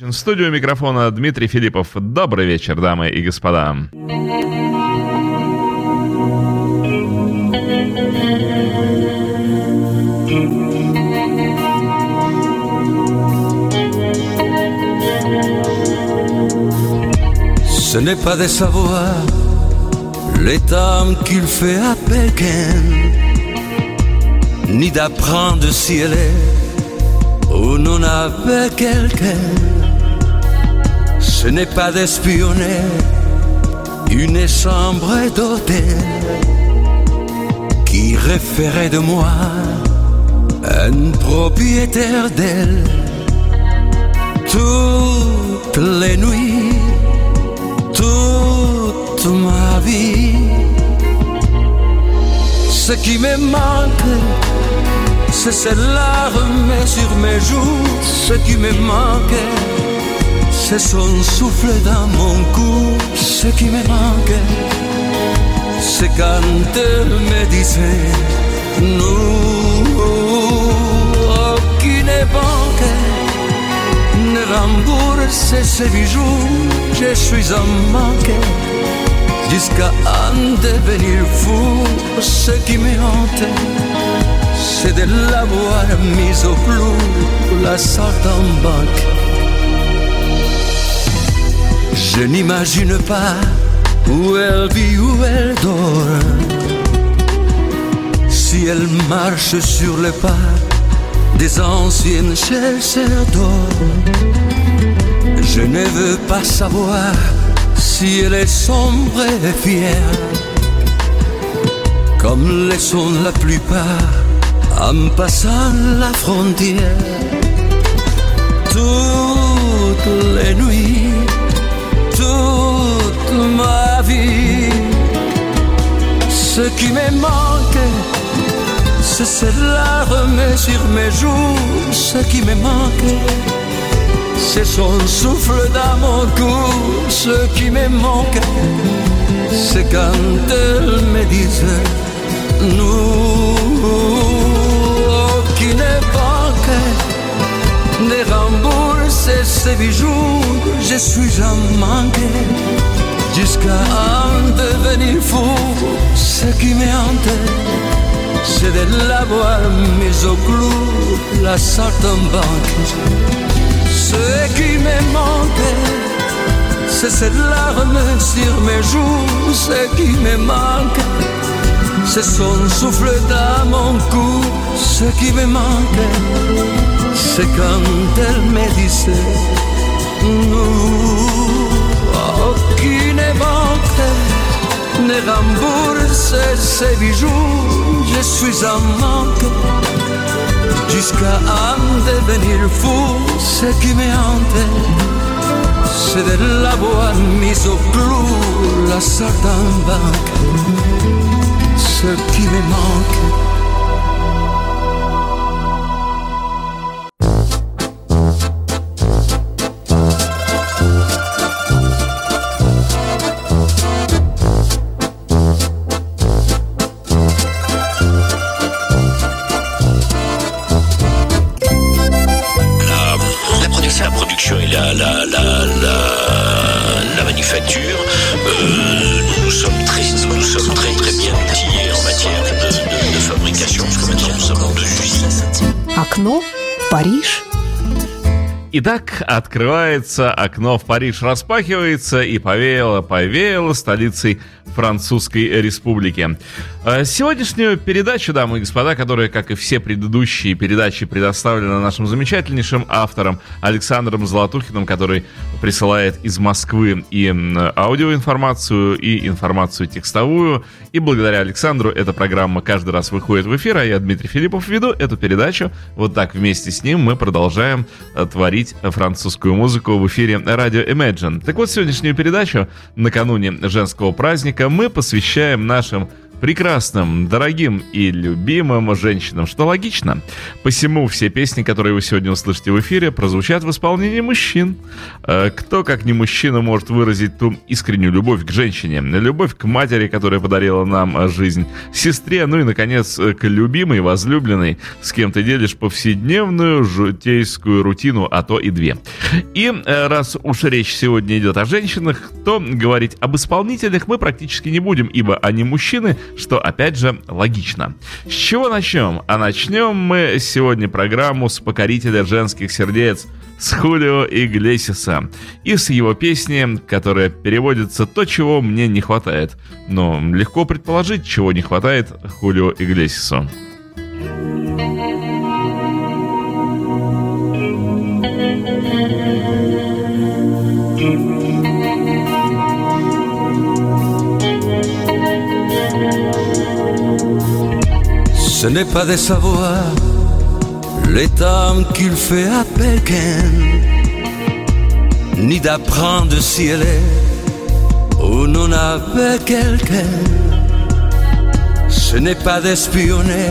В студию микрофона Дмитрий Филиппов. Добрый вечер, дамы и господа. Ce n'est pas de savoir les temps qu'il fait à Pékin, ni d'apprendre si elle est ou non avec quelqu'un. Ce n'est pas d'espionner une chambre d'hôtel qui référait de moi un propriétaire d'elle. Toutes les nuits toute ma vie. Ce qui me manque, c'est cette larme sur mes joues. Ce qui me manque, c'est son souffle dans mon cou. Ce qui me manque, c'est quand elle me disait nous, aucune banque ne rembourse ses bijoux, je suis en manque jusqu'à en devenir fou. Ce qui me hante, c'est de l'avoir mise au clou, la sorte en banque. Je n'imagine pas où elle vit, où elle dort. Si elle marche sur le pas des anciennes chasseurs d'or. Je ne veux pas savoir si elle est sombre et fière, comme le sont la plupart en passant la frontière. Toutes les nuits, ce qui me manque c'est cette larme sur mes joues, ce qui me manque. C'est son souffle dans mon cou, ce qui me manque. C'est quand elle me disait, nous, qui ne banque, ne rembourse ses bijoux, je suis en manque. Jusqu'à en devenir fou, ce qui me hante c'est de l'avoir mise au clou, la sorte en banque. Ce qui me manque, c'est cette larme sur mes joues. Ce qui me manque, c'est son souffle dans mon cou. Ce qui me manque, c'est quand elle me disait, nous, banque ne rembourse ses bijoux, je suis en manque. Jusqu'à en devenir fou, ce qui me hante, c'est de l'avoir mise au clou, la en banque. Ce qui me manque. Итак, открывается окно в Париж, распахивается и повеяло, повеяло столицей Французской Республики. Э, сегодняшнюю передачу, дамы и господа, которая, как и все предыдущие передачи, предоставлена нашим замечательнейшим автором Александром Золотухиным, который присылает из Москвы и аудиоинформацию, и информацию текстовую. И благодаря Александру эта программа каждый раз выходит в эфир, а я, Дмитрий Филиппов, веду эту передачу. Вот так вместе с ним мы продолжаем э, творить французскую музыку в эфире радио Imagine. Так вот, сегодняшнюю передачу накануне женского праздника мы посвящаем нашим прекрасным, дорогим и любимым женщинам, что логично. Посему все песни, которые вы сегодня услышите в эфире, прозвучат в исполнении мужчин. Э, кто, как не мужчина, может выразить ту искреннюю любовь к женщине, любовь к матери, которая подарила нам жизнь, сестре, ну и, наконец, к любимой, возлюбленной, с кем ты делишь повседневную житейскую рутину, а то и две. И э, раз уж речь сегодня идет о женщинах, то говорить об исполнителях мы практически не будем, ибо они мужчины, что, опять же, логично. С чего начнем? А начнем мы сегодня программу с покорителя женских сердец, с Хулио Иглесиса и с его песни, которая переводится «То, чего мне не хватает». Но легко предположить, чего не хватает Хулио Иглесису. Ce n'est pas de savoir temps qu'il fait à Pékin, ni d'apprendre si elle est ou non avec quelqu'un. Ce n'est pas d'espionner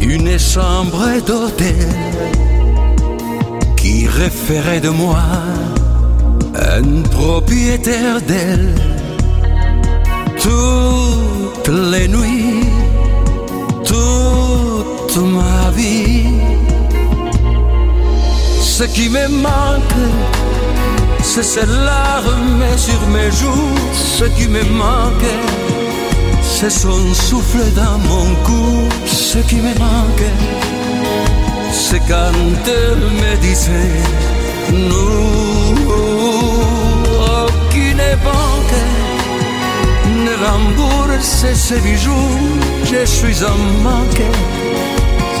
une chambre d'hôtel qui référait de moi un propriétaire d'elle. Toutes les nuits toute ma vie. Ce qui me manque, c'est cette larme sur mes joues. Ce qui me manque, c'est son souffle dans mon cou. Ce qui me manque, c'est quand elle me disait nous, qui ne manque ne rembourse ses bijoux, je suis en manque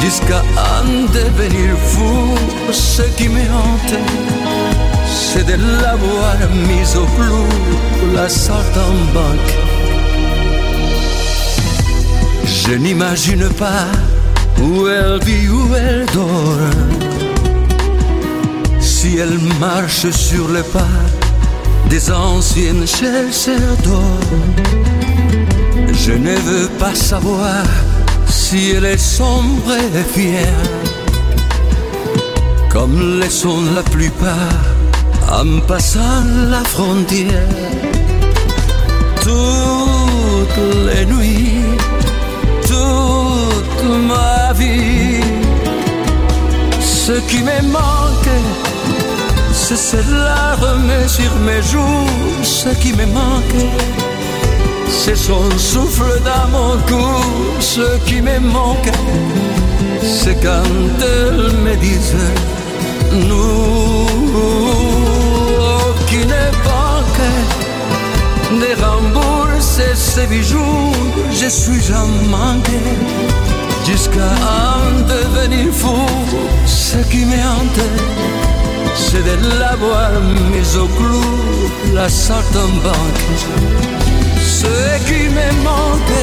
jusqu'à en devenir fou. Ce qui me hante, c'est de l'avoir mise au clou, la sorte en banque. Je n'imagine pas où elle vit, où elle dort. Si elle marche sur le pas des anciennes chasseurs d'or. Je ne veux pas savoir si elle est sombre et fière, comme le sont la plupart en passant la frontière. Toutes les nuits, toute ma vie, ce qui me manque c'est cette larme sur mes joues, ce qui me manque. C'est son souffle dans mon cou, ce qui me manque. C'est quand elle me disait, nous, qui ne manque, ne rembourse ses bijoux, je suis en manque. Jusqu'à en devenir fou, ce qui me c'est de l'avoir mise au clou, la sorte en banque. Ce qui me manque,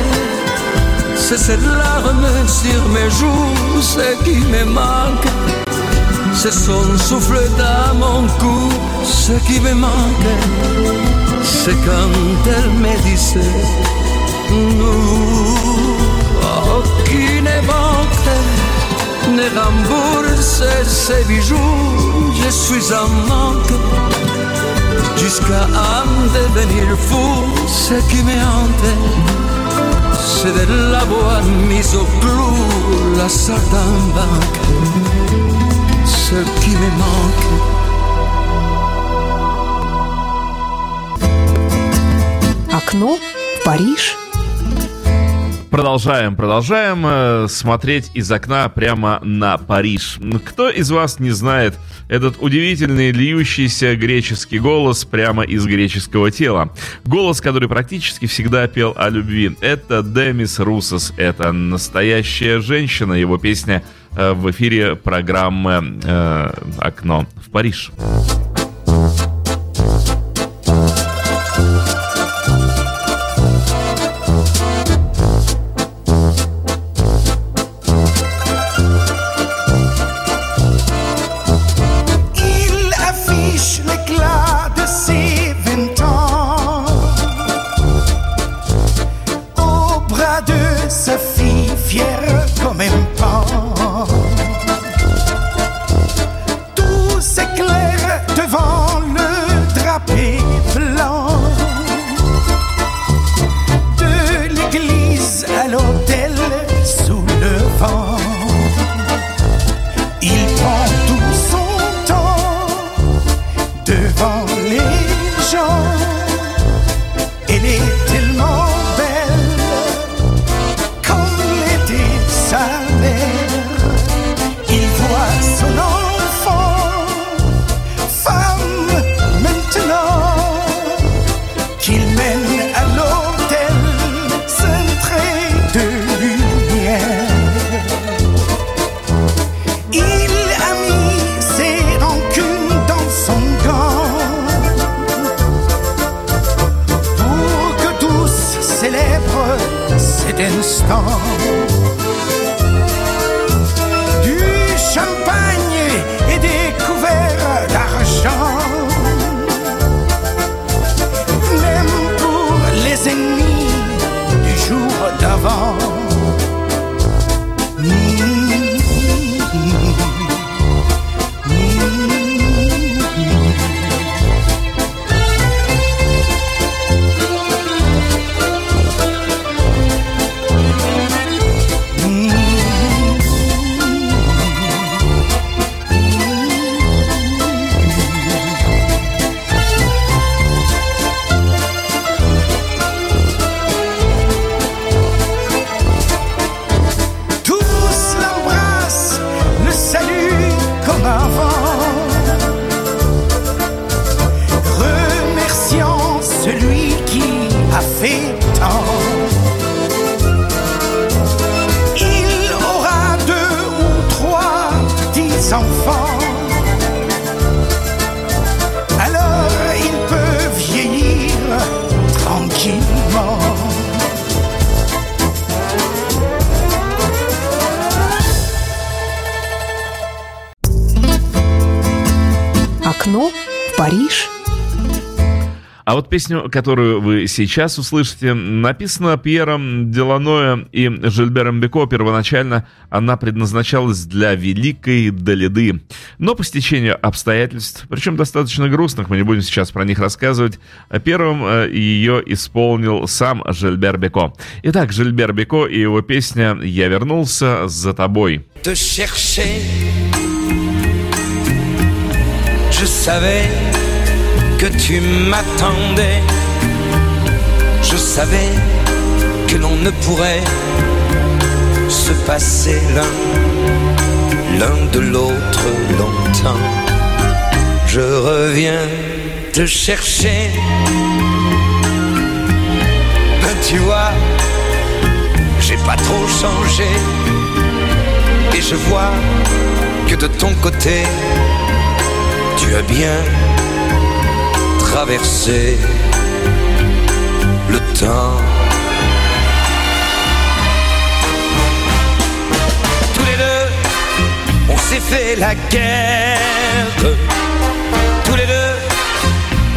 c'est cette larme sur mes joues. Ce qui me manque, c'est son souffle dans mon cou. Ce qui me manque, c'est quand elle me disait, nous, oh, qui ne manque ne rembourse ses bijoux, je suis en manque. Jusqu'à en devenir fou, ce qui me hante, c'est de l'avoir mise au clou, la banque. Ce qui me manque. Окно в Париж. Продолжаем, продолжаем э, смотреть из окна прямо на Париж. Кто из вас не знает этот удивительный льющийся греческий голос прямо из греческого тела? Голос, который практически всегда пел о любви. Это Демис Русос, это настоящая женщина. Его песня э, в эфире программы э, «Окно в Париж». Песню, которую вы сейчас услышите, написана Пьером Деланоя и Жильбером Беко. Первоначально она предназначалась для великой Далиды. Но по стечению обстоятельств, причем достаточно грустных, мы не будем сейчас про них рассказывать, первым э, ее исполнил сам Жильбер Беко. Итак, Жильбер Беко и его песня «Я вернулся за тобой». Je savais tu m'attendais. Je savais que l'on ne pourrait se passer l'un, l'un de l'autre longtemps. Je reviens te chercher. Ben, tu vois, j'ai pas trop changé. Et je vois que de ton côté, tu as bien traversé le temps. Tous les deux, on s'est fait la guerre. Tous les deux,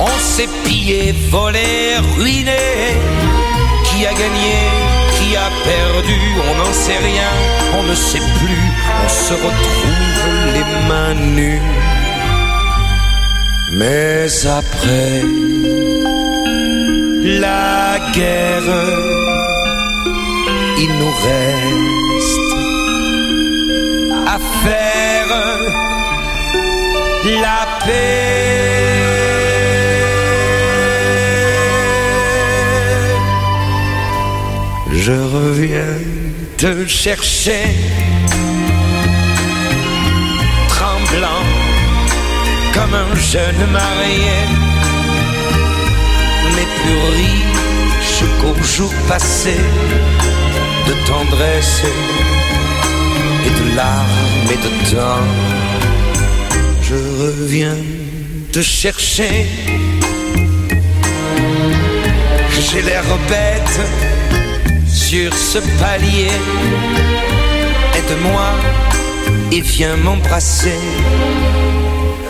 on s'est pillé, volé, ruiné. Qui a gagné, qui a perdu, on n'en sait rien, on ne sait plus, on se retrouve les mains nues. Mais après la guerre, il nous reste à faire la paix. Je reviens te chercher, comme un jeune marié, mais plus riche qu'au jour passé de tendresse et de larmes et de temps. Je reviens te chercher. J'ai l'air bête sur ce palier. Aide-moi et viens m'embrasser.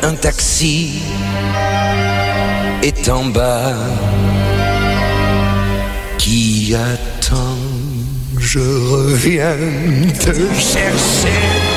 Un taxi est en bas qui attend. Je reviens te chercher.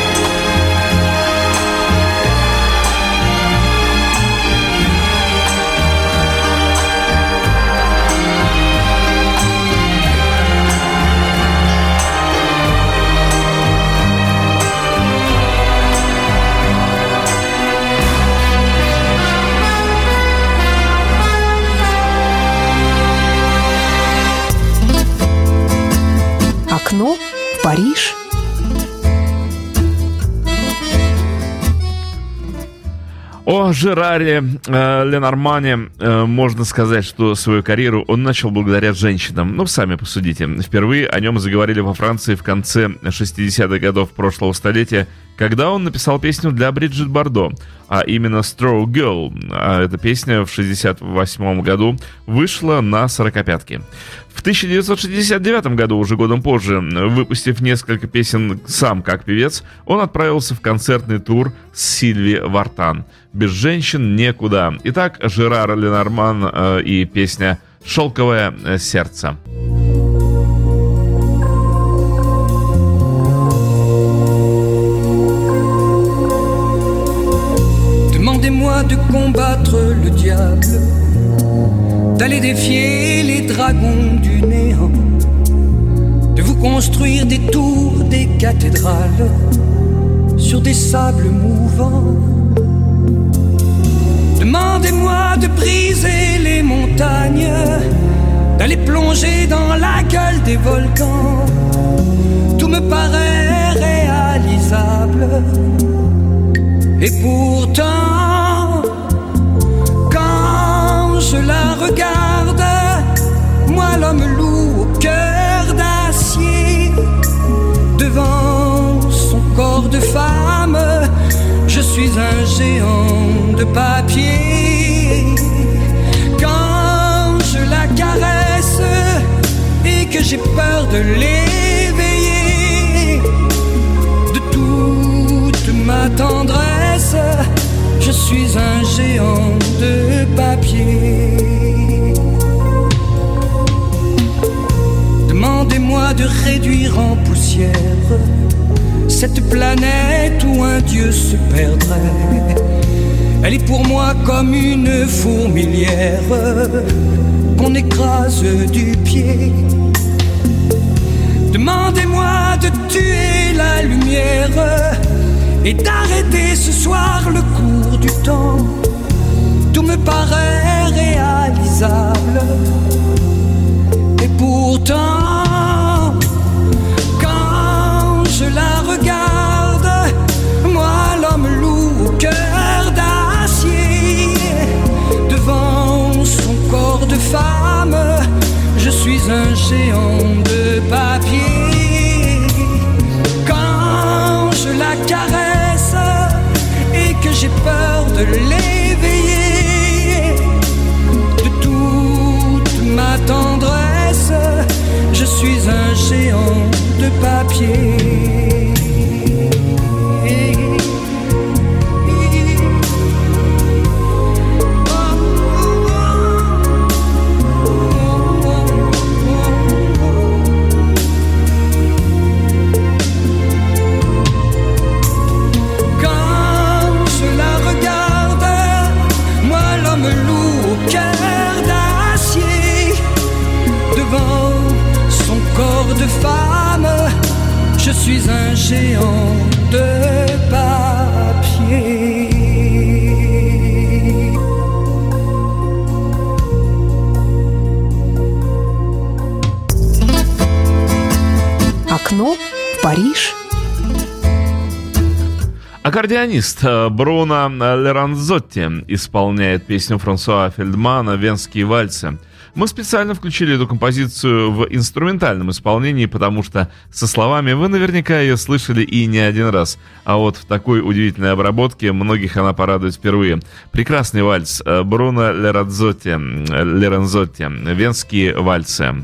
Окно в Париж. О Жераре э, Ленормане э, можно сказать, что свою карьеру он начал благодаря женщинам. Ну, сами посудите. Впервые о нем заговорили во Франции в конце 60-х годов прошлого столетия, когда он написал песню для Бриджит Бардо, а именно «Straw Girl». А эта песня в 68 году вышла на сорокопятке. В 1969 году, уже годом позже, выпустив несколько песен сам как певец, он отправился в концертный тур с Сильви Вартан. «Без женщин некуда». Итак, Жерар Ленорман э, и песня «Шелковое сердце». De combattre le diable d'aller défier les dragons du néant, de vous construire des tours, des cathédrales sur des sables mouvants. Demandez-moi de briser les montagnes, d'aller plonger dans la gueule des volcans. Tout me paraît réalisable. Et pourtant, je la regarde, moi l'homme loup au cœur d'acier, devant son corps de femme, je suis un géant de papier. Quand je la caresse et que j'ai peur de l'éveiller, de toute ma tendresse, suis un géant de papier. Demandez-moi de réduire en poussière cette planète où un dieu se perdrait. Elle est pour moi comme une fourmilière qu'on écrase du pied. Demandez-moi de tuer la lumière et d'arrêter ce soir le cours Tout me paraît réalisable. Et pourtant, quand je la regarde, moi l'homme loup au cœur d'acier, devant son corps de femme, je suis un géant de papier. Papier. Аккордеонист э, Бруно Леранзотти исполняет песню Франсуа Фельдмана «Венские вальсы». Мы специально включили эту композицию в инструментальном исполнении, потому что со словами вы наверняка ее слышали и не один раз. А вот в такой удивительной обработке многих она порадует впервые. Прекрасный вальс э, Бруно Леранзотти, Леранзотти «Венские вальсы».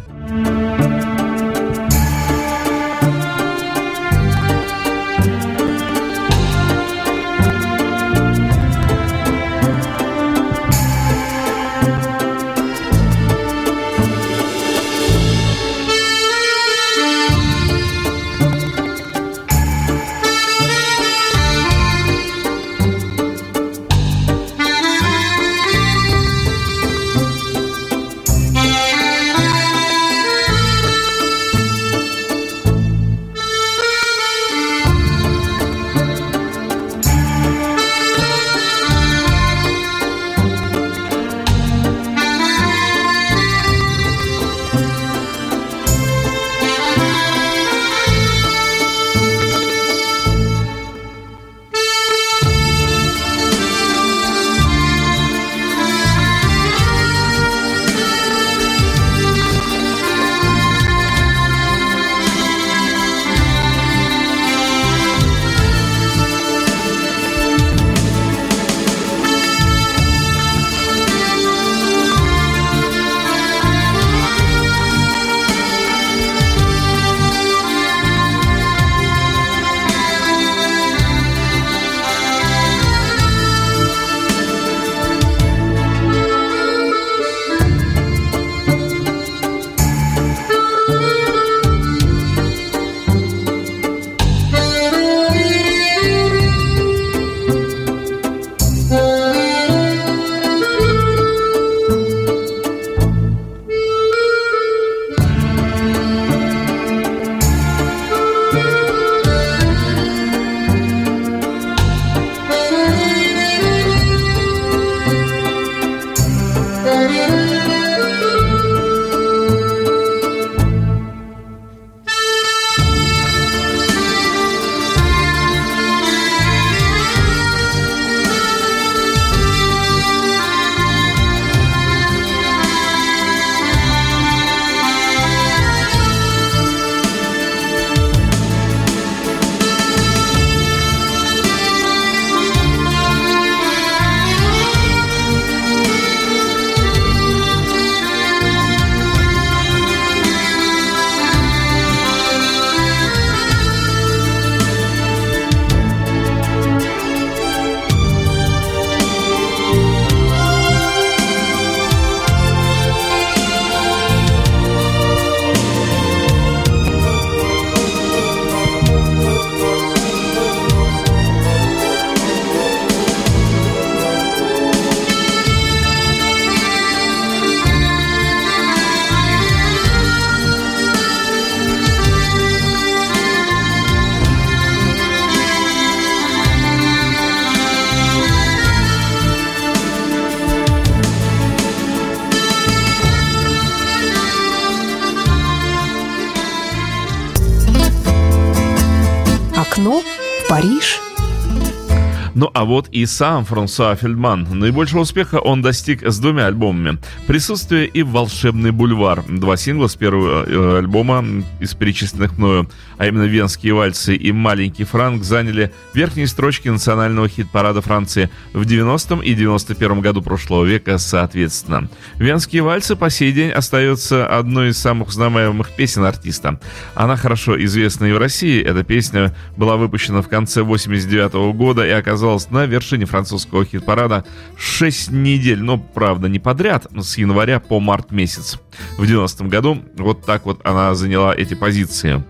Вот и сам Франсуа Фельдман. Наибольшего успеха он достиг с двумя альбомами. «Присутствие» и «Волшебный бульвар». Два сингла с первого э, альбома из перечисленных мною, а именно «Венские вальсы» и «Маленький Франк» заняли верхние строчки национального хит-парада Франции в 90-м и 91-м году прошлого века соответственно. «Венские вальсы» по сей день остается одной из самых узнаваемых песен артиста. Она хорошо известна и в России. Эта песня была выпущена в конце 89 -го года и оказалась на вершине французского хит-парада 6 недель, но, правда, не подряд, с января по март месяц. В 90-м году вот так вот она заняла эти позиции.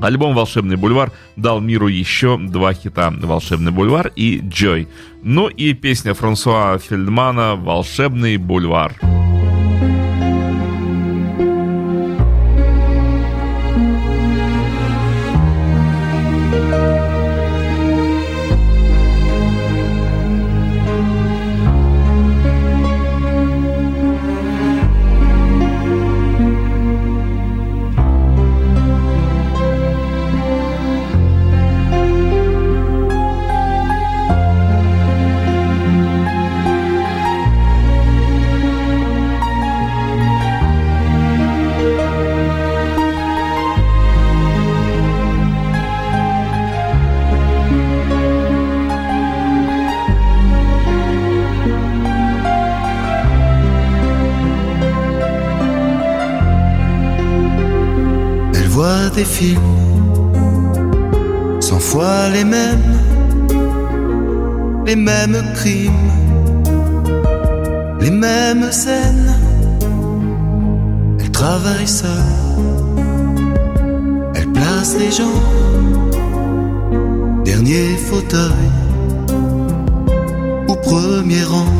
Альбом «Волшебный бульвар» дал миру еще два хита «Волшебный бульвар» и «Джой». Ну и песня Франсуа Фельдмана «Волшебный бульвар». des films, cent fois les mêmes, les mêmes crimes, les mêmes scènes. Elle travaille seule, elle place les gens, dernier fauteuil au premier rang.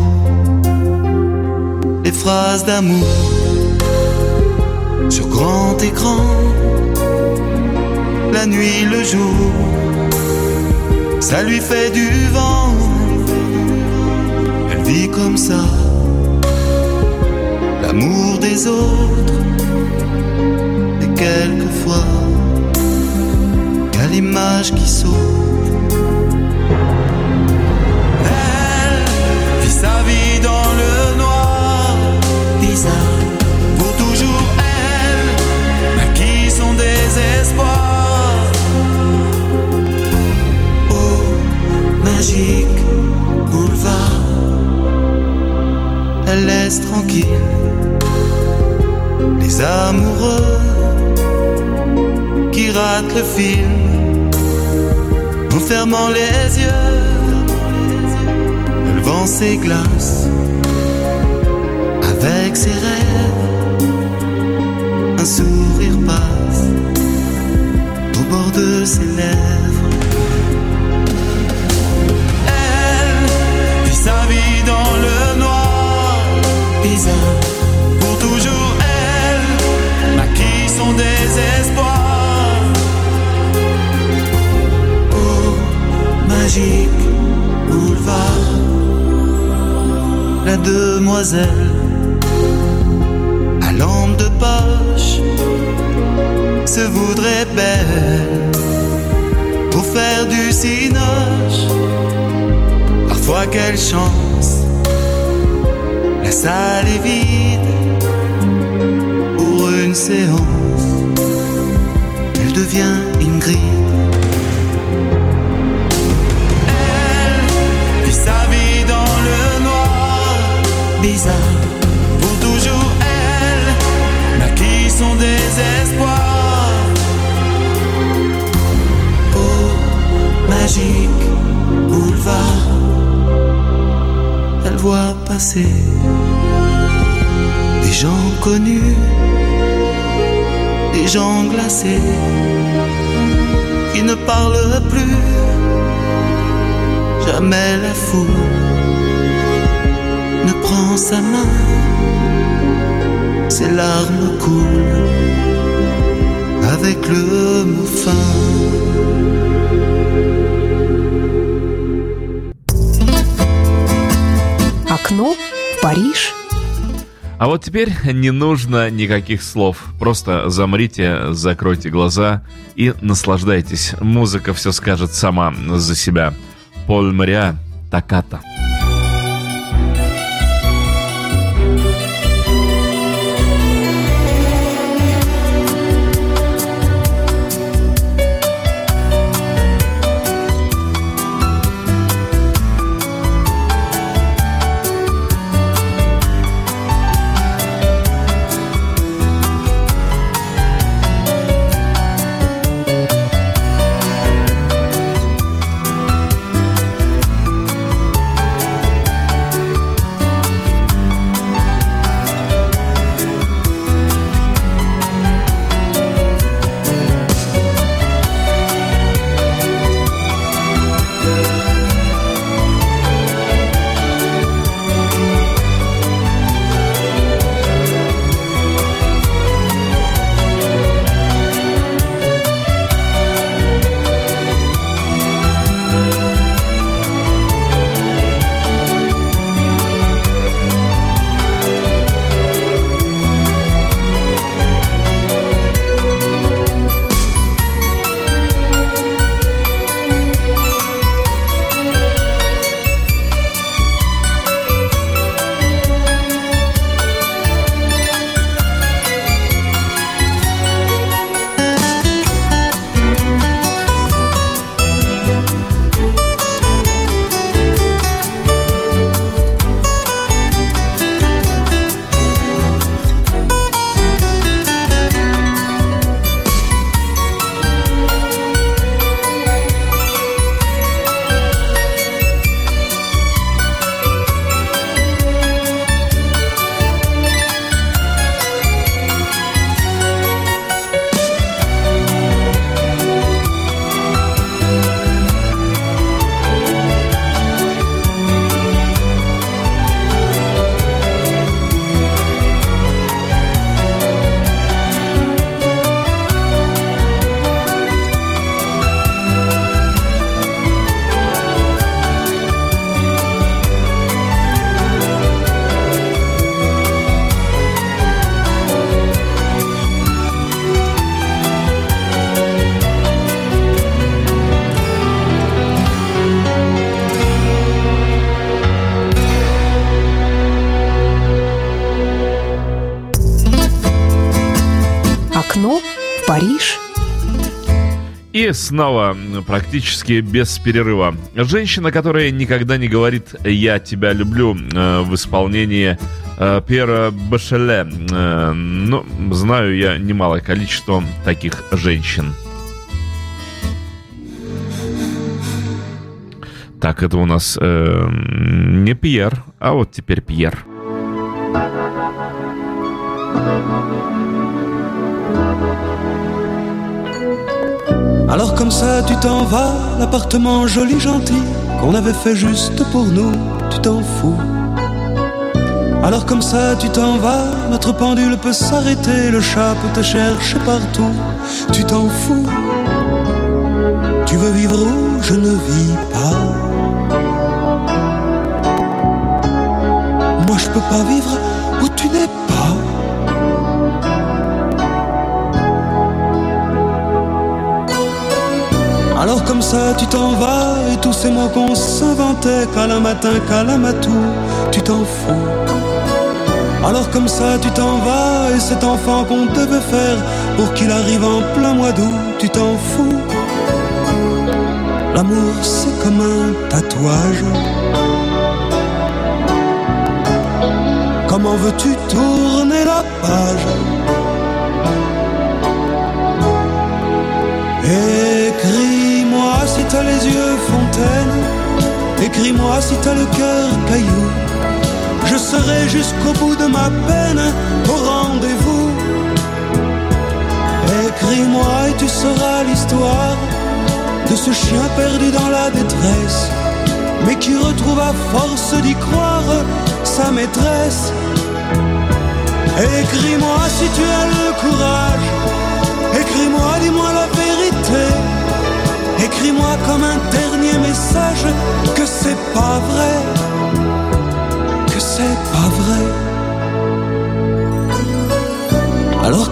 Les phrases d'amour sur grand écran la nuit, le jour, ça lui fait du vent. Elle vit comme ça, l'amour des autres, et quelquefois, a l'image qui saute. Elle vit sa vie dans magique boulevard. Elle laisse tranquille les amoureux qui ratent le film en fermant les yeux. Vend ses glaces avec ses rêves. Un sourire passe au bord de ses lèvres. Dans le noir. Bizarre, pour toujours elle, maquille son désespoir. Oh, magique boulevard, la demoiselle à lampe de poche se voudrait belle pour faire du cinoche Vois quelle chance, la salle est vide pour une séance. Elle devient Ingrid. Elle vit sa vie dans le noir, bizarre, pour toujours elle, naquit son désespoir. Oh, magique boulevard voit passer des gens connus, des gens glacés qui ne parlent plus. Jamais la foule ne prend sa main, ses larmes coulent avec le mot fin. Окно в Париж. А вот теперь не нужно никаких слов. Просто замрите, закройте глаза и наслаждайтесь. Музыка все скажет сама за себя. Поль Мариа, Таката. Снова практически без перерыва. Женщина, которая никогда не говорит «я тебя люблю» э, в исполнении э, Пьера Башеле. Э, ну, знаю я немалое количество таких женщин. Так, это у нас э, не Пьер, а вот теперь Пьер. Alors comme ça tu t'en vas, l'appartement joli gentil qu'on avait fait juste pour nous, tu t'en fous. Alors comme ça tu t'en vas, notre pendule peut s'arrêter, le chat peut te chercher partout, tu t'en fous. Tu veux vivre où je ne vis pas. Moi je peux pas vivre où tu n'es pas. Alors comme ça tu t'en vas et tous ces mots qu'on s'inventait qu'à matin, qu'à matou, tu t'en fous. Alors comme ça tu t'en vas et cet enfant qu'on devait faire pour qu'il arrive en plein mois d'août, tu t'en fous. L'amour c'est comme un tatouage. Comment veux-tu tourner la page? Si t'as les yeux fontaine, écris-moi si t'as le cœur caillou. Je serai jusqu'au bout de ma peine au rendez-vous. Écris-moi et tu sauras l'histoire de ce chien perdu dans la détresse, mais qui retrouve à force d'y croire sa maîtresse. Écris-moi si tu as le courage, écris-moi, dis-moi la vérité. Écris-moi comme un dernier message que c'est pas vrai, que c'est pas vrai.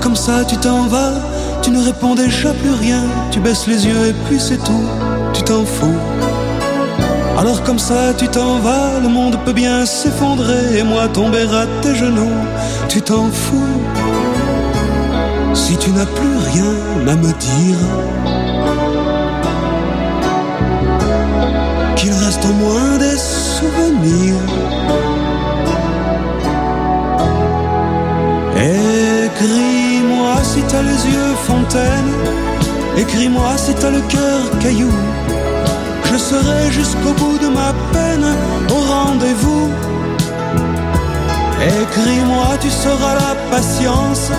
comme ça tu t'en vas, tu ne réponds déjà plus rien, tu baisses les yeux et puis c'est tout, tu t'en fous. Alors comme ça tu t'en vas, le monde peut bien s'effondrer et moi tomber à tes genoux, tu t'en fous. Si tu n'as plus rien à me dire, au moins des souvenirs. Écris-moi si t'as les yeux fontaine, écris-moi si t'as le cœur caillou. Je serai jusqu'au bout de ma peine au rendez-vous. Écris-moi, tu sauras la patience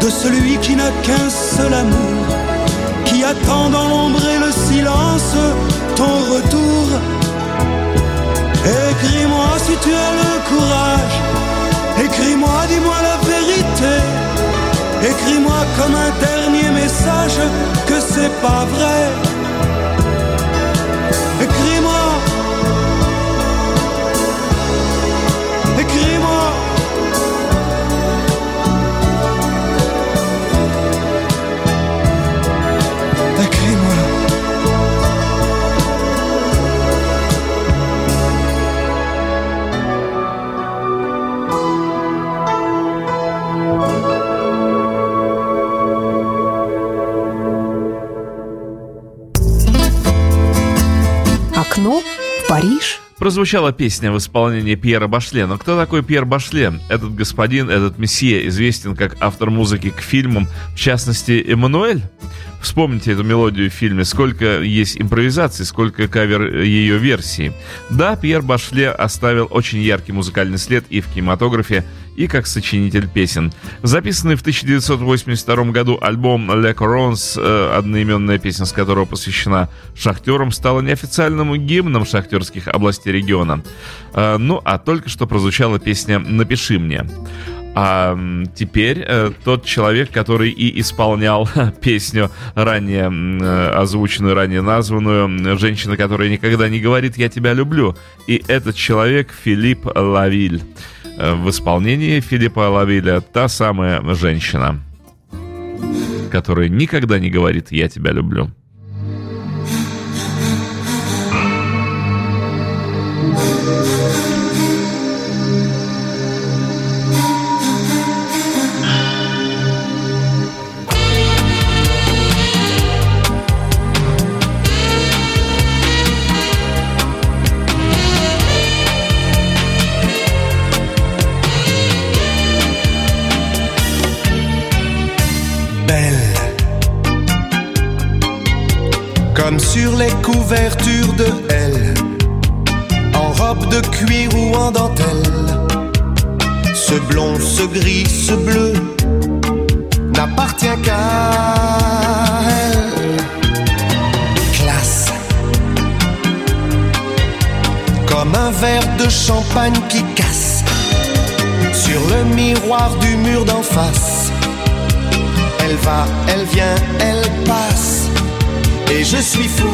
de celui qui n'a qu'un seul amour, qui attend dans l'ombre et le silence ton retour. Écris-moi si tu as le courage, écris-moi, dis-moi la vérité. Écris-moi comme un dernier message que c'est pas vrai. Прозвучала песня в исполнении Пьера Башле. Но кто такой Пьер Башле? Этот господин, этот мессия известен как автор музыки к фильмам, в частности, «Эммануэль». Вспомните эту мелодию в фильме, сколько есть импровизаций, сколько кавер ее версий. Да, Пьер Башле оставил очень яркий музыкальный след и в кинематографе, и как сочинитель песен. Записанный в 1982 году альбом «Le Corons», э, одноименная песня с которого посвящена шахтерам, стала неофициальным гимном шахтерских областей региона. Э, ну, а только что прозвучала песня «Напиши мне». А теперь э, тот человек, который и исполнял песню, ранее э, озвученную, ранее названную, женщина, которая никогда не говорит «я тебя люблю». И этот человек Филипп Лавиль. Э, В исполнении Филиппа Лавиля та самая женщина, которая никогда не говорит «я тебя люблю». Comme sur les couvertures de Elle, en robe de cuir ou en dentelle. Ce blond, ce gris, ce bleu n'appartient qu'à elle. Classe. Comme un verre de champagne qui casse sur le miroir du mur d'en face. Elle va, elle vient, elle passe. Et je suis fou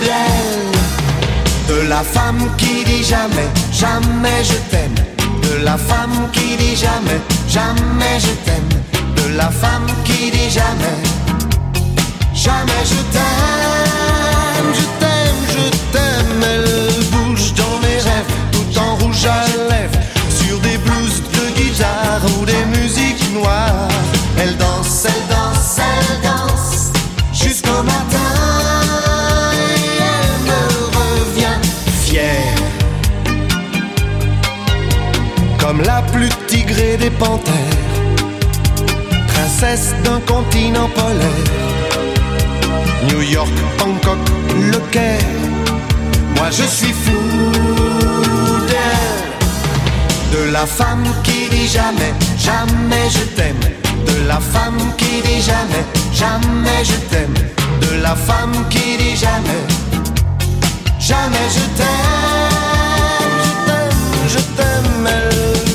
d'elle. De la femme qui dit jamais, jamais je t'aime. De la femme qui dit jamais, jamais je t'aime. De la femme qui dit jamais, jamais je t'aime. Je t'aime, je t'aime. Des panthères. Princesse d'un continent polaire. New York, Bangkok, le Caire. Moi je suis fou. De la femme qui dit jamais, jamais je t'aime. De la femme qui dit jamais, jamais je t'aime. De la femme qui dit jamais, jamais je t'aime. Je t'aime, je t'aime.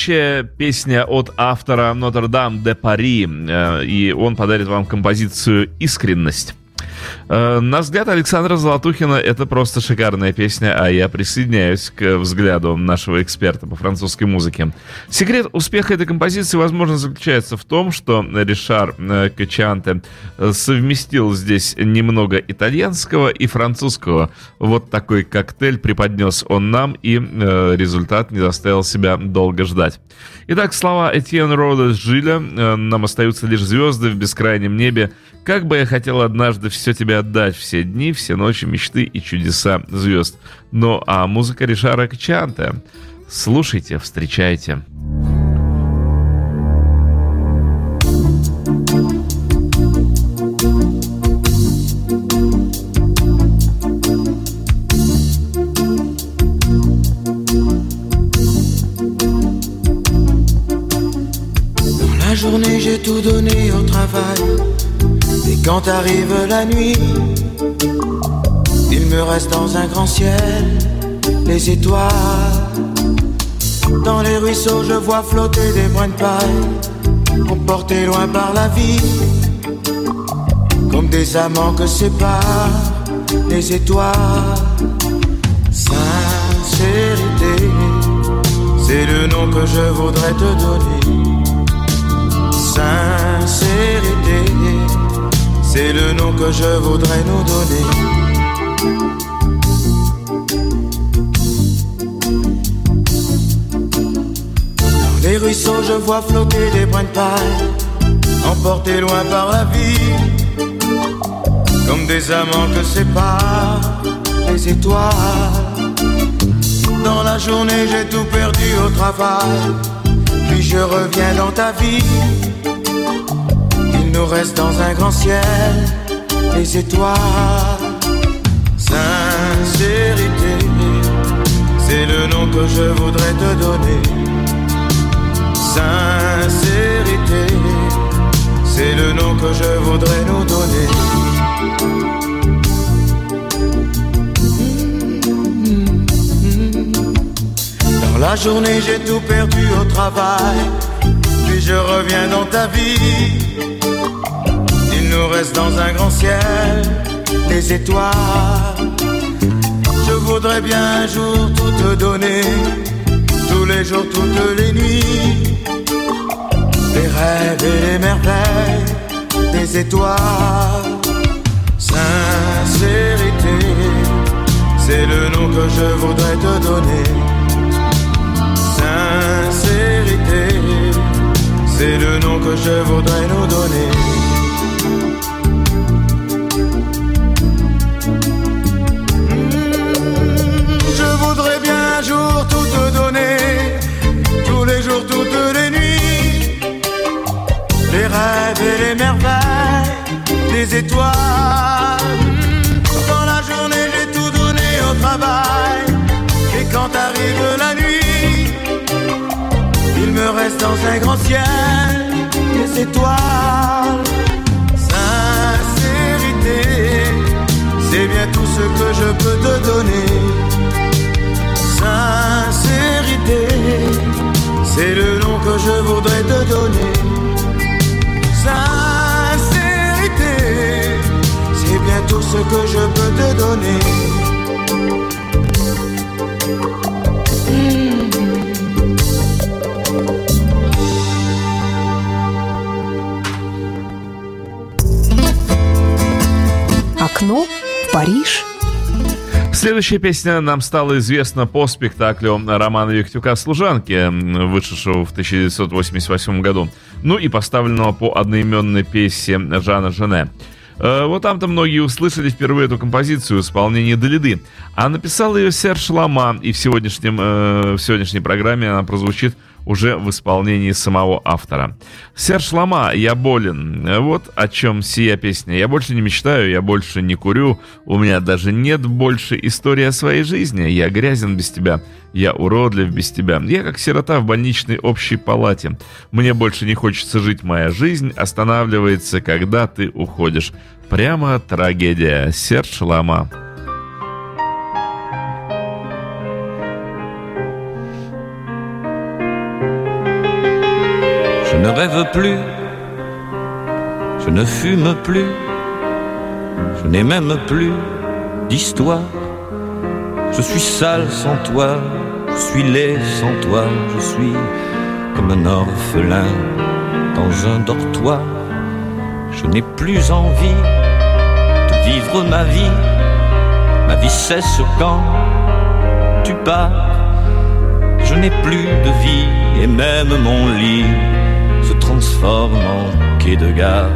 Следующая песня от автора Нотр-Дам де Пари, э, и он подарит вам композицию «Искренность». Э, На взгляд Александра Золотухина это просто шикарная песня, а я присоединяюсь к взгляду нашего эксперта по французской музыке. Секрет успеха этой композиции, возможно, заключается в том, что Ришар э, Качанте э, совместил здесь немного итальянского и французского. Вот такой коктейль преподнес он нам, и результат не заставил себя долго ждать. Итак, слова Этьен Рода Жиля «Нам остаются лишь звезды в бескрайнем небе. Как бы я хотел однажды все тебе отдать, все дни, все ночи, мечты и чудеса звезд». Ну а музыка Ришара Качанте. Слушайте, встречайте. La journée, j'ai tout donné au travail. Quand arrive la nuit, il me reste dans un grand ciel les étoiles. Dans les ruisseaux, je vois flotter des de paille, emportés loin par la vie, comme des amants que séparent les étoiles. Sincérité, c'est le nom que je voudrais te donner. Sincérité, c'est le nom que je voudrais nous donner. Dans les ruisseaux, je vois flotter des brins de paille, emportés loin par la vie, comme des amants que séparent les étoiles. Dans la journée, j'ai tout perdu au travail, puis je reviens dans ta vie. Nous reste dans un grand ciel les étoiles. Sincérité, c'est le nom que je voudrais te donner. Sincérité, c'est le nom que je voudrais nous donner. Dans la journée, j'ai tout perdu au travail, puis je reviens dans ta vie. Nous reste dans un grand ciel les étoiles. Je voudrais bien un jour tout te donner, tous les jours, toutes les nuits. Les rêves et les merveilles des étoiles. Sincérité, c'est le nom que je voudrais te donner. Sincérité, c'est le nom que je voudrais nous donner. Et les merveilles, les étoiles. Dans la journée, j'ai tout donné au travail, et quand arrive la nuit, il me reste dans un grand ciel les étoiles. Sincérité, c'est bien tout ce que je peux te donner. Sincérité, c'est le nom que je voudrais ce que je peux te donner. Окно в Париж. Следующая песня нам стала известна по спектаклю Романа Виктюка «Служанки», вышедшего в 1988 году, ну и поставленного по одноименной песне Жана Жене. Э, вот там-то многие услышали впервые эту композицию в исполнении Далиды. А написал ее Серж Лама, и в, сегодняшнем, э, в сегодняшней программе она прозвучит уже в исполнении самого автора. Серж Лама «Я болен». Вот о чем сия песня. Я больше не мечтаю, я больше не курю, у меня даже нет больше истории о своей жизни. Я грязен без тебя, я уродлив без тебя. Я как сирота в больничной общей палате. Мне больше не хочется жить, моя жизнь останавливается, когда ты уходишь. Прямо трагедия. Серж Лама. Rêve plus, je ne fume plus, je n'ai même plus d'histoire. Je suis sale sans toi, je suis laid sans toi, je suis comme un orphelin dans un dortoir. Je n'ai plus envie de vivre ma vie, ma vie cesse quand tu pars. Je n'ai plus de vie et même mon lit transforme en quai de gare.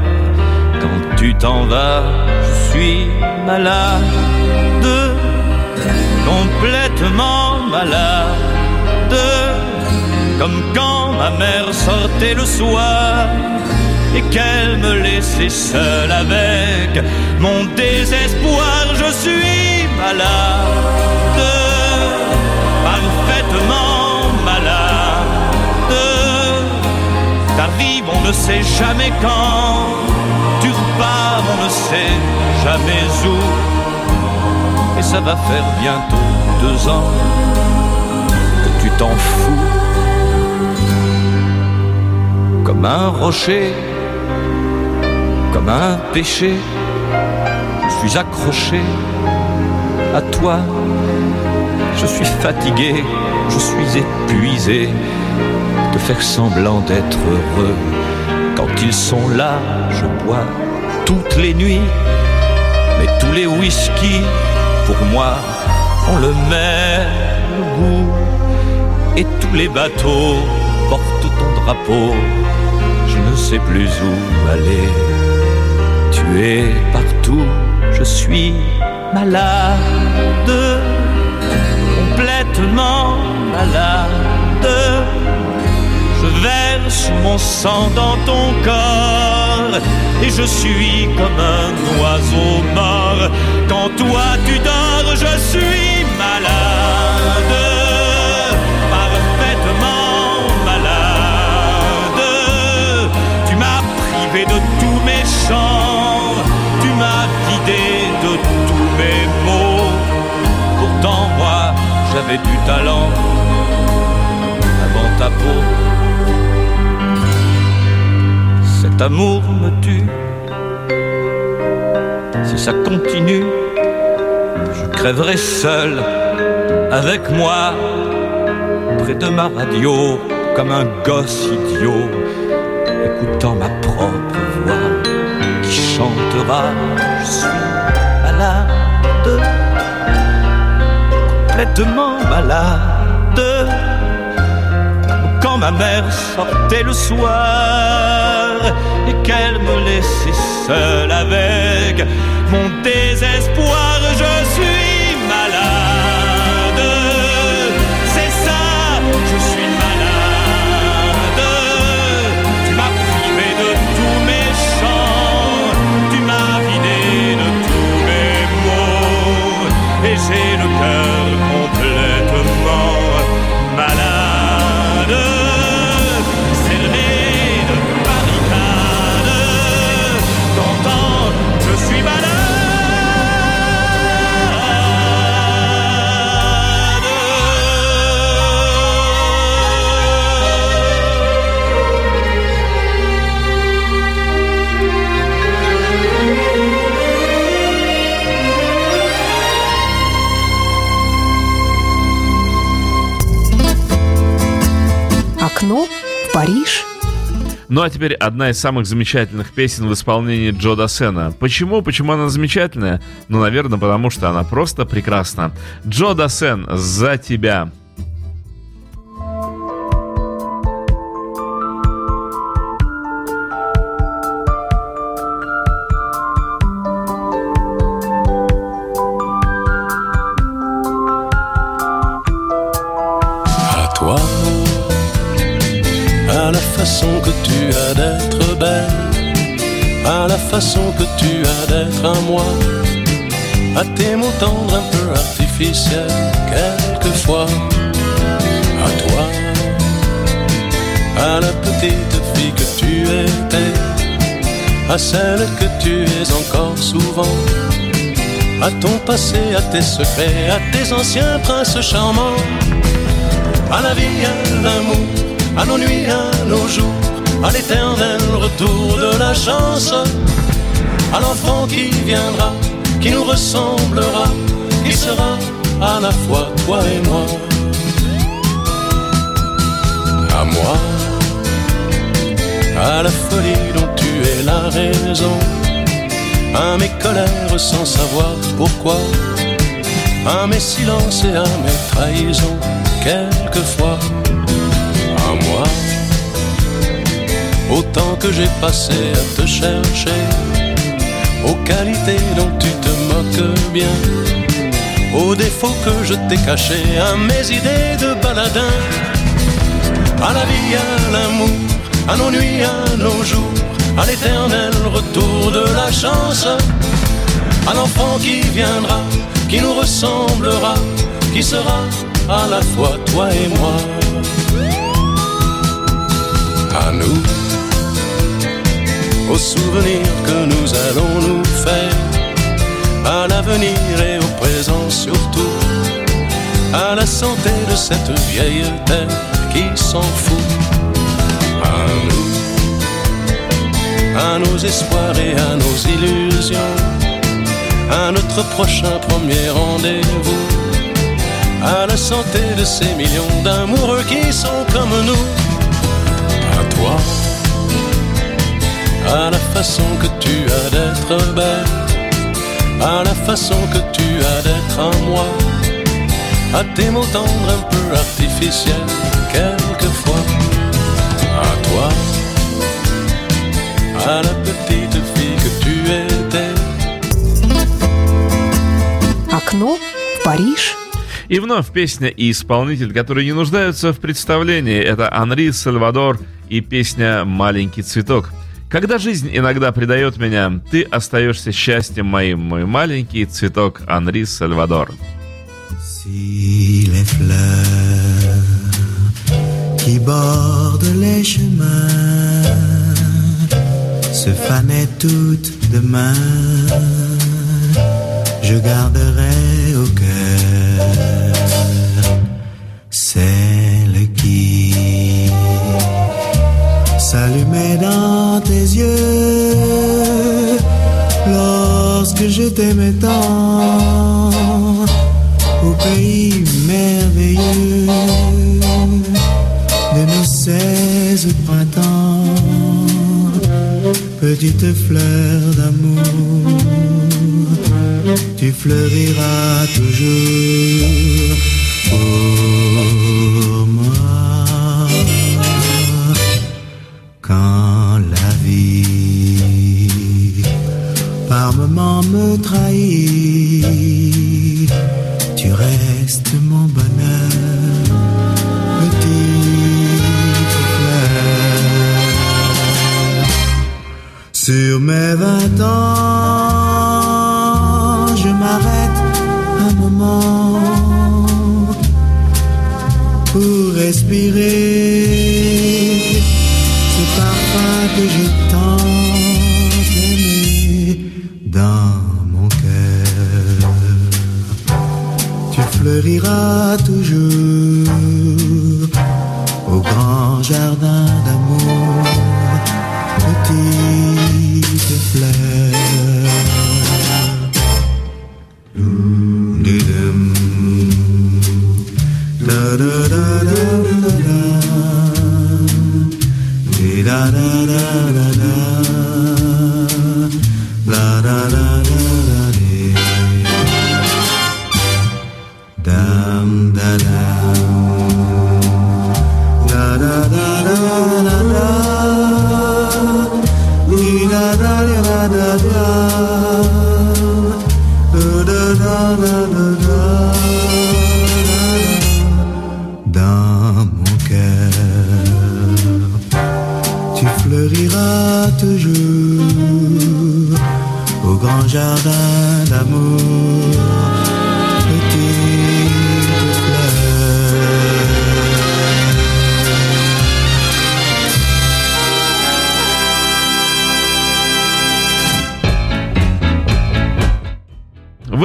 Quand tu t'en vas, je suis malade, complètement malade, comme quand ma mère sortait le soir et qu'elle me laissait seule avec mon désespoir. Je suis malade, parfaitement Ta vie, on ne sait jamais quand. Tu repars, on ne sait jamais où. Et ça va faire bientôt deux ans que tu t'en fous. Comme un rocher, comme un péché, je suis accroché à toi. Je suis fatigué, je suis épuisé de faire semblant d'être heureux. Quand ils sont là, je bois toutes les nuits, mais tous les whisky, pour moi, ont le même goût. Et tous les bateaux portent ton drapeau, je ne sais plus où aller. Tu es partout, je suis malade, complètement malade mon sang dans ton corps et je suis comme un oiseau mort. Quand toi tu dors, je suis malade, parfaitement malade. Tu m'as privé de tous mes chants, tu m'as vidé de tous mes mots. Pourtant moi, j'avais du talent avant ta peau. Cet amour me tue. Si ça continue, je crèverai seul avec moi près de ma radio comme un gosse idiot, écoutant ma propre voix qui chantera Je suis malade, complètement malade. Quand ma mère sortait le soir et qu'elle me laissait seule avec mon désespoir. Je suis окно в Париж. Ну а теперь одна из самых замечательных песен в исполнении Джо Досена. Почему? Почему она замечательная? Ну, наверное, потому что она просто прекрасна. Джо Досен, за тебя. Façon que tu as d'être à moi, à tes mots tendres un peu artificiels, quelquefois, à toi, à la petite fille que tu étais, à celle que tu es encore souvent, à ton passé, à tes secrets, à tes anciens princes charmants, à la vie, à l'amour, à nos nuits, à nos jours à l'éternel retour de la chance, à l'enfant qui viendra, qui nous ressemblera, qui sera à la fois toi et moi. À moi, à la folie dont tu es la raison, à mes colères sans savoir pourquoi, à mes silences et à mes trahisons, quelquefois, Autant que j'ai passé à te chercher, aux qualités dont tu te moques bien, aux défauts que je t'ai cachés, à mes idées de baladin, à la vie, à l'amour, à nos nuits, à nos jours, à l'éternel retour de la chance, à l'enfant qui viendra, qui nous ressemblera, qui sera à la fois toi et moi. À nous aux souvenirs que nous allons nous faire, à l'avenir et au présent surtout, à la santé de cette vieille terre qui s'en fout, à nous, à nos espoirs et à nos illusions, à notre prochain premier rendez-vous, à la santé de ces millions d'amoureux qui sont comme nous, à toi à la façon que tu as d'être belle, à la façon que tu as d'être à moi, à tes mots tendres un peu artificiels, quelquefois, à toi, à la petite fille que tu étais. Окно в Париж. И вновь песня и исполнитель, которые не нуждаются в представлении. Это Анри Сальвадор и песня «Маленький цветок». Когда жизнь иногда предает меня, ты остаешься счастьем моим, мой маленький цветок Анри Сальвадор. Qui bordent les chemins se fanaient toutes demain, je garderai au cœur celle s'allumait dans tes yeux lorsque je t'aimais tant au pays merveilleux de nos seize printemps, petite fleur d'amour, tu fleuriras toujours. Pour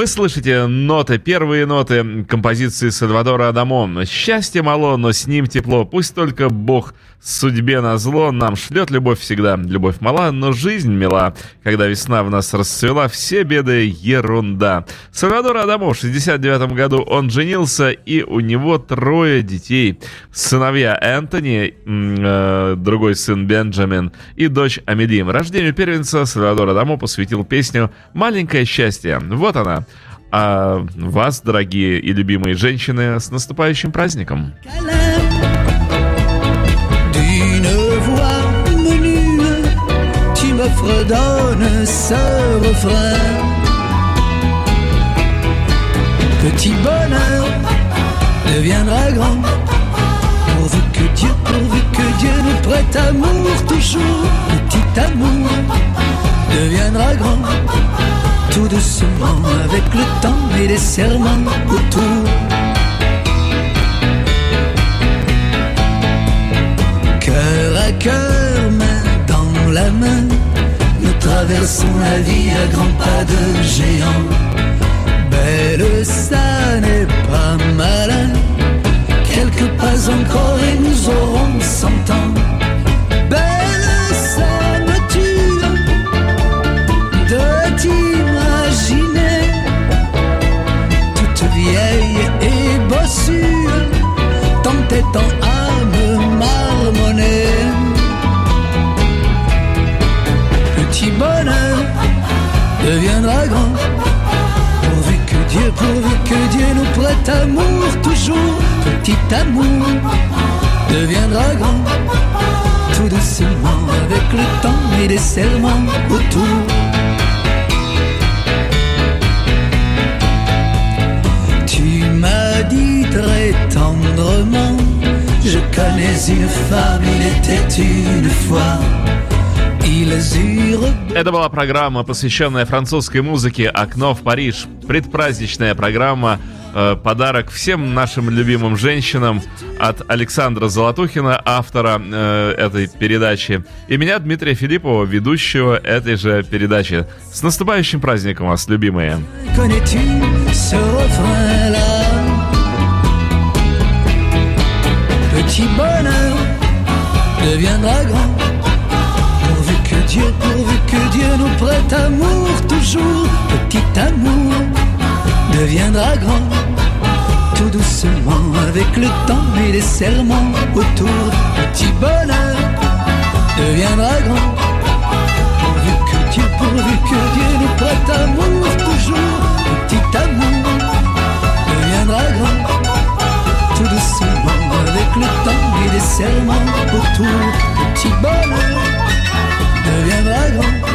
слышите ноты, первые ноты композиции Сальвадора Адамо. Счастье мало, но с ним тепло. Пусть только Бог судьбе на зло нам шлет любовь всегда. Любовь мала, но жизнь мила. Когда весна в нас расцвела, все беды ерунда. Сальвадор Адамо в 69 году он женился, и у него трое детей. Сыновья Энтони, э, другой сын Бенджамин и дочь Амели. Рождению первенца Сальвадор Адамо посвятил песню «Маленькое счастье». Вот она. А вас, дорогие и любимые женщины, с наступающим праздником! Fredonne ce refrain. Petit bonheur deviendra grand, pourvu que Dieu, pourvu que Dieu nous prête amour toujours. Petit amour deviendra grand tout doucement avec le temps et les serments autour. Cœur à cœur, main dans la main, traversons la vie à grands pas de géant. Belle, ça n'est pas malin, quelques pas encore et nous aurons cent ans. Bonheur deviendra grand. Pourvu que Dieu, pourvu que Dieu nous prête amour toujours. Petit amour deviendra grand. Tout doucement avec le temps et les serments autour. Tu m'as dit très tendrement je connais une femme, il était une fois. Это была программа, посвященная французской музыке «Окно в Париж». Предпраздничная программа, э, подарок всем нашим любимым женщинам от Александра Золотухина, автора э, этой передачи, и меня, Дмитрия Филиппова, ведущего этой же передачи. С наступающим праздником вас, любимые! petit bonheur deviendra grand. Dieu, pourvu que Dieu nous prête amour toujours, petit amour deviendra grand. Tout doucement avec le temps et les serments autour, petit bonheur deviendra grand. Pourvu que Dieu, pourvu que Dieu nous prête amour toujours, petit amour deviendra grand. Tout doucement avec le temps et les serments autour. Petit bonheur you.